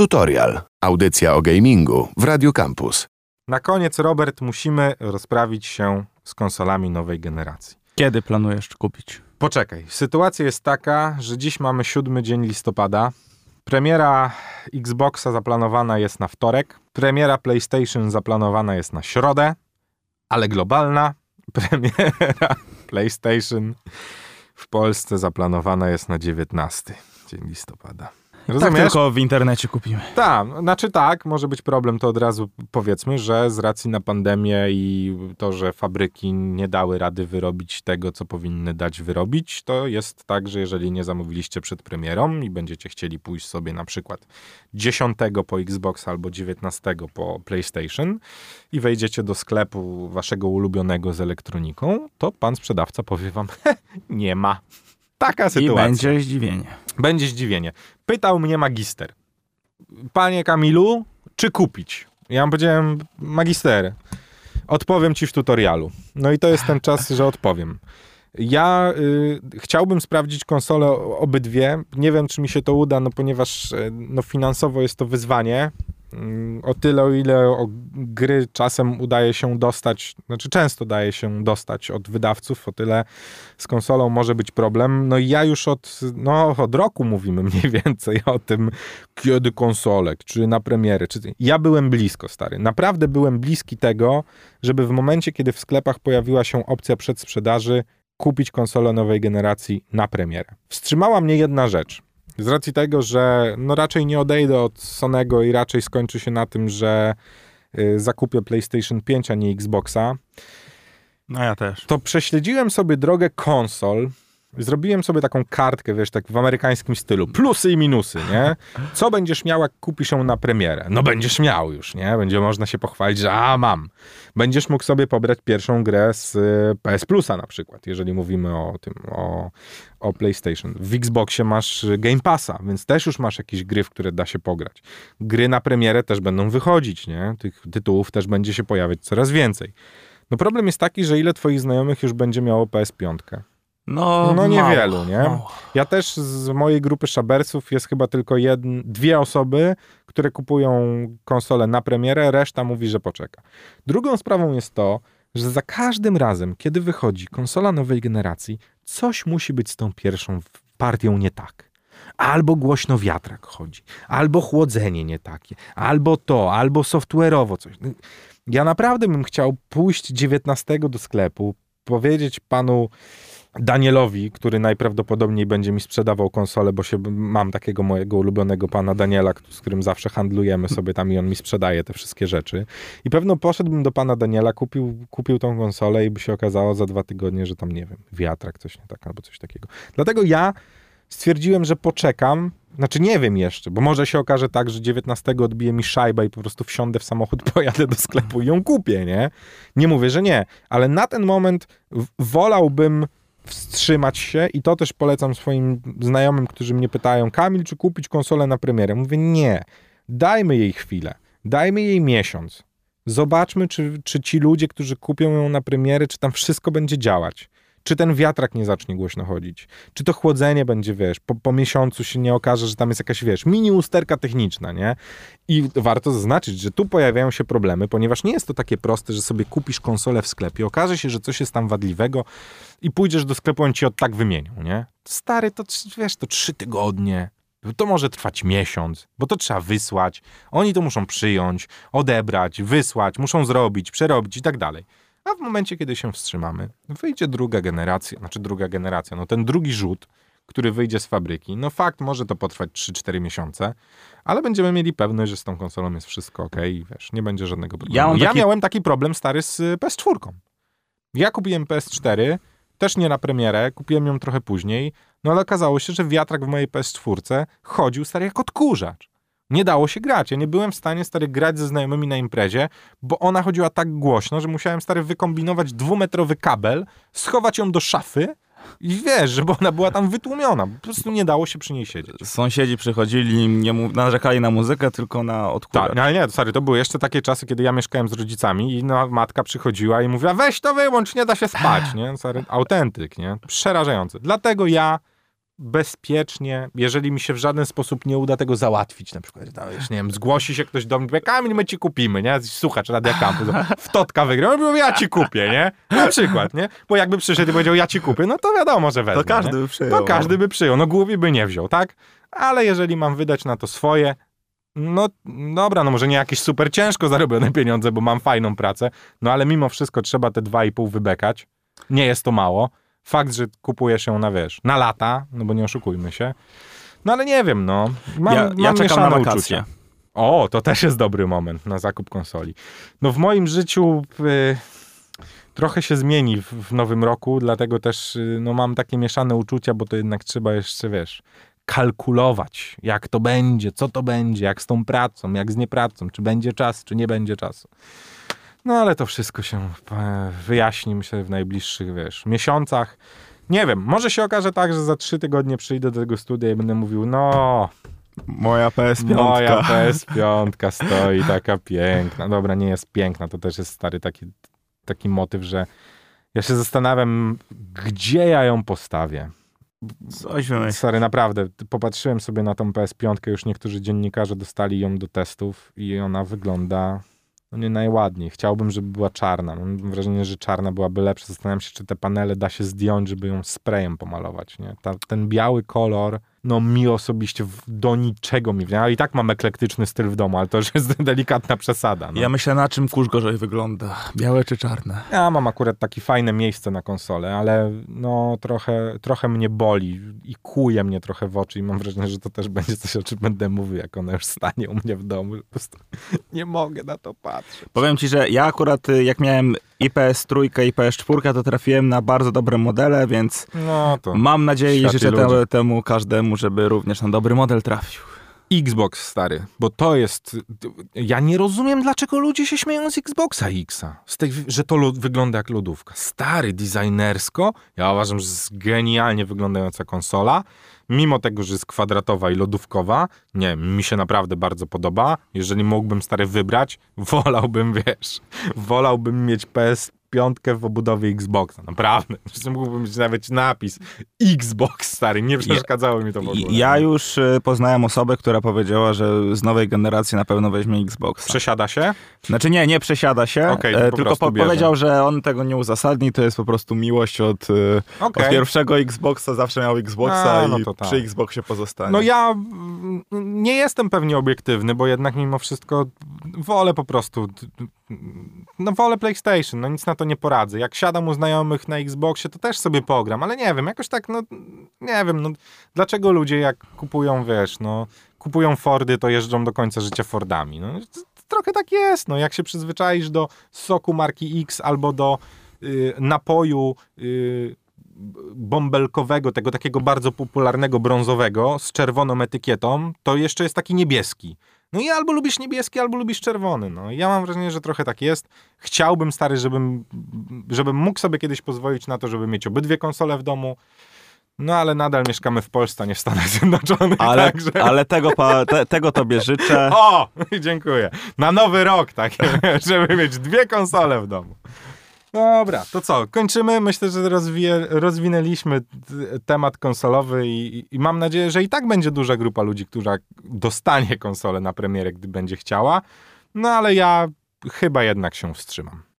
Tutorial. Audycja o gamingu w Radio Campus. Na koniec, Robert, musimy rozprawić się z konsolami nowej generacji. Kiedy planujesz kupić? Poczekaj, sytuacja jest taka, że dziś mamy siódmy dzień listopada. Premiera Xboxa zaplanowana jest na wtorek. Premiera PlayStation zaplanowana jest na środę, ale globalna premiera PlayStation w Polsce zaplanowana jest na 19 dzień listopada. Tak tylko w internecie kupimy. Tak, znaczy tak, może być problem, to od razu powiedzmy, że z racji na pandemię i to, że fabryki nie dały rady wyrobić tego, co powinny dać wyrobić, to jest tak, że jeżeli nie zamówiliście przed premierą i będziecie chcieli pójść sobie na przykład 10 po Xbox albo 19 po PlayStation i wejdziecie do sklepu waszego ulubionego z elektroniką, to pan sprzedawca powie wam, nie ma. Taka sytuacja. I będzie zdziwienie. Będzie zdziwienie. Pytał mnie magister. Panie Kamilu, czy kupić? Ja mu powiedziałem, magister, odpowiem ci w tutorialu. No i to jest ten czas, że odpowiem. Ja y, chciałbym sprawdzić konsole obydwie. Nie wiem, czy mi się to uda, no ponieważ y, no, finansowo jest to wyzwanie. Mm, o tyle, o ile o gry czasem udaje się dostać, znaczy często daje się dostać od wydawców, o tyle z konsolą może być problem. No i ja już od, no, od roku mówimy mniej więcej o tym, kiedy konsolek, czy na premiery. Czy... Ja byłem blisko, stary. Naprawdę byłem bliski tego, żeby w momencie, kiedy w sklepach pojawiła się opcja przedsprzedaży, kupić konsolę nowej generacji na premierę. Wstrzymała mnie jedna rzecz. Z racji tego, że no raczej nie odejdę od Sonego i raczej skończy się na tym, że y, zakupię PlayStation 5, a nie Xboxa. No ja też. To prześledziłem sobie drogę konsol. Zrobiłem sobie taką kartkę, wiesz, tak w amerykańskim stylu. Plusy i minusy, nie? Co będziesz miał, jak kupisz ją na premierę? No będziesz miał już, nie? Będzie można się pochwalić, że a, mam. Będziesz mógł sobie pobrać pierwszą grę z y, PS Plusa na przykład, jeżeli mówimy o tym, o, o PlayStation. W Xboxie masz Game Passa, więc też już masz jakieś gry, w które da się pograć. Gry na premierę też będą wychodzić, nie? Tych tytułów też będzie się pojawiać coraz więcej. No problem jest taki, że ile twoich znajomych już będzie miało PS5? No, no niewielu, mało, nie? Mało. Ja też z mojej grupy szabersów jest chyba tylko jedn, dwie osoby, które kupują konsolę na premierę, reszta mówi, że poczeka. Drugą sprawą jest to, że za każdym razem, kiedy wychodzi konsola nowej generacji, coś musi być z tą pierwszą partią nie tak. Albo głośno wiatrak chodzi, albo chłodzenie nie takie, albo to, albo software'owo coś. Ja naprawdę bym chciał pójść 19 do sklepu, powiedzieć panu Danielowi, który najprawdopodobniej będzie mi sprzedawał konsolę, bo się, mam takiego mojego ulubionego pana Daniela, z którym zawsze handlujemy sobie tam i on mi sprzedaje te wszystkie rzeczy. I pewno poszedłbym do pana Daniela, kupił, kupił tą konsolę i by się okazało za dwa tygodnie, że tam, nie wiem, wiatrak, coś nie tak, albo coś takiego. Dlatego ja stwierdziłem, że poczekam, znaczy nie wiem jeszcze, bo może się okaże tak, że 19 odbije mi szajba i po prostu wsiądę w samochód, pojadę do sklepu i ją kupię, nie? Nie mówię, że nie, ale na ten moment wolałbym wstrzymać się i to też polecam swoim znajomym, którzy mnie pytają, Kamil, czy kupić konsolę na premierę? Mówię, nie, dajmy jej chwilę, dajmy jej miesiąc. Zobaczmy, czy, czy ci ludzie, którzy kupią ją na premierę, czy tam wszystko będzie działać. Czy ten wiatrak nie zacznie głośno chodzić? Czy to chłodzenie będzie, wiesz, po, po miesiącu się nie okaże, że tam jest jakaś, wiesz, mini usterka techniczna, nie? I warto zaznaczyć, że tu pojawiają się problemy, ponieważ nie jest to takie proste, że sobie kupisz konsolę w sklepie, okaże się, że coś jest tam wadliwego i pójdziesz do sklepu, on ci od tak wymienił, nie? Stary, to wiesz, to trzy tygodnie, to może trwać miesiąc, bo to trzeba wysłać. Oni to muszą przyjąć, odebrać, wysłać, muszą zrobić, przerobić i tak dalej. A w momencie, kiedy się wstrzymamy, wyjdzie druga generacja, znaczy druga generacja, no ten drugi rzut, który wyjdzie z fabryki. No fakt, może to potrwać 3-4 miesiące, ale będziemy mieli pewność, że z tą konsolą jest wszystko ok i wiesz, nie będzie żadnego problemu. Ja, taki... ja miałem taki problem stary z PS4. Ja kupiłem PS4, też nie na premierę, kupiłem ją trochę później, no ale okazało się, że wiatrak w mojej PS4 chodził stary jak odkurzacz. Nie dało się grać. Ja nie byłem w stanie stary grać ze znajomymi na imprezie, bo ona chodziła tak głośno, że musiałem stary wykombinować dwumetrowy kabel, schować ją do szafy i wiesz, żeby ona była tam wytłumiona. Po prostu nie dało się przy niej siedzieć. Sąsiedzi przychodzili, nie narzekali na muzykę, tylko na odkurzacz. Tak, ale nie, stary, to były jeszcze takie czasy, kiedy ja mieszkałem z rodzicami i no, matka przychodziła i mówiła, weź to wyłącz, nie da się spać, nie? Stary, autentyk, nie? Przerażające. Dlatego ja bezpiecznie, jeżeli mi się w żaden sposób nie uda tego załatwić, na przykład, no, wiesz, nie wiem, zgłosi się ktoś do mnie, powie, Kamil, my ci kupimy, nie? Słuchacz Radia Campus, w Totka wygrał, ja mówię, ja ci kupię, nie? Na przykład, nie? Bo jakby przyszedł i powiedział, ja ci kupię, no to wiadomo, że wezmę, To każdy nie? by przyjął. To każdy by przyjął, no głupi by nie wziął, tak? Ale jeżeli mam wydać na to swoje, no dobra, no może nie jakieś super ciężko zarobione pieniądze, bo mam fajną pracę, no ale mimo wszystko trzeba te 2,5 wybekać. Nie jest to mało. Fakt, że kupujesz ją na wiesz, na lata, no bo nie oszukujmy się. No ale nie wiem, no. Mam, ja, mam ja czekam na wakacje. uczucia. O, to też jest dobry moment na zakup konsoli. No w moim życiu y, trochę się zmieni w, w nowym roku, dlatego też y, no, mam takie mieszane uczucia, bo to jednak trzeba jeszcze, wiesz, kalkulować, jak to będzie, co to będzie, jak z tą pracą, jak z niepracą, czy będzie czas, czy nie będzie czasu. No ale to wszystko się e, wyjaśni, myślę, w najbliższych, wiesz, miesiącach. Nie wiem, może się okaże tak, że za trzy tygodnie przyjdę do tego studia i będę mówił, no, Moja PS5. moja PS5 stoi taka piękna. Dobra, nie jest piękna, to też jest stary taki, taki motyw, że ja się zastanawiam, gdzie ja ją postawię. Coś wymyśl. Stary, naprawdę, popatrzyłem sobie na tą PS5, już niektórzy dziennikarze dostali ją do testów i ona wygląda no nie najładniej. Chciałbym, żeby była czarna. Mam wrażenie, że czarna byłaby lepsza. Zastanawiam się, czy te panele da się zdjąć, żeby ją sprayem pomalować. Nie? Ta, ten biały kolor, no mi osobiście do niczego mi. Ja i tak mam eklektyczny styl w domu, ale to już jest delikatna przesada. No. Ja myślę, na czym kurz gorzej wygląda. Białe czy czarne? Ja mam akurat takie fajne miejsce na konsolę, ale no trochę, trochę mnie boli i kuje mnie trochę w oczy i mam wrażenie, że to też będzie coś, o czym będę mówił, jak ona już stanie u mnie w domu. Po prostu nie mogę na to patrzeć. Powiem ci, że ja akurat y, jak miałem i PS3 i PS4, to trafiłem na bardzo dobre modele, więc No mam nadzieję i życzę ludzie. te, temu każdemu, żeby również na dobry model trafił. Xbox stary, bo to jest... Ja nie rozumiem, dlaczego ludzie się śmieją z Xboxa tej, że to wygląda jak lodówka. Stary, designersko, ja uważam, że jest genialnie wyglądająca konsola. Mimo tego, że jest kwadratowa i lodówkowa, nie, mi się naprawdę bardzo podoba. Jeżeli mógłbym stary wybrać, wolałbym, wiesz, wolałbym mieć PS piątkę w obudowie Xboxa, naprawdę. Zresztą mógłbym mieć nawet napis Xbox, stary, nie przeszkadzało mi to w ogóle. Ja już y, poznałem osobę, która powiedziała, że z nowej generacji na pewno weźmie Xboxa. Przesiada się? Znaczy nie, nie przesiada się, to e, po tylko po powiedział, że on tego nie uzasadni, to jest po prostu miłość od, y, Okej. od pierwszego Xboxa, zawsze miał Xboxa A, no i tak. przy Xboxie pozostanie. No ja mm, nie jestem pewnie obiektywny, bo jednak mimo wszystko wolę po prostu, no wolę PlayStation, no nic na to nie poradzę. Jak siadam u znajomych na Xboxie, to też sobie pogram, ale nie wiem, jakoś tak, no nie wiem, no dlaczego ludzie jak kupują, wiesz, no kupują Fordy, to jeżdżą do końca życia Fordami, no trochę tak jest, no jak się przyzwyczaisz do soku marki X albo do y, napoju y, bąbelkowego, tego takiego bardzo popularnego brązowego z czerwoną etykietą, to jeszcze jest taki niebieski. No i albo lubisz niebieski, albo lubisz czerwony. No ja mam wrażenie, że trochę tak jest. Chciałbym, stary, żebym, żebym mógł sobie kiedyś pozwolić na to, żeby mieć obydwie konsole w domu. No ale nadal mieszkamy w Polsce, nie w Stanach Zjednoczonych. ale, także... ale tego, pa, te, tego tobie życzę. O! Dziękuję. Na nowy rok, tak, żeby mieć dwie konsole w domu. Dobra, to co? Kończymy. Myślę, że rozwinęliśmy temat konsolowy i, i mam nadzieję, że i tak będzie duża grupa ludzi, która dostanie konsolę na premierę, gdy będzie chciała. No ale ja chyba jednak się wstrzymam.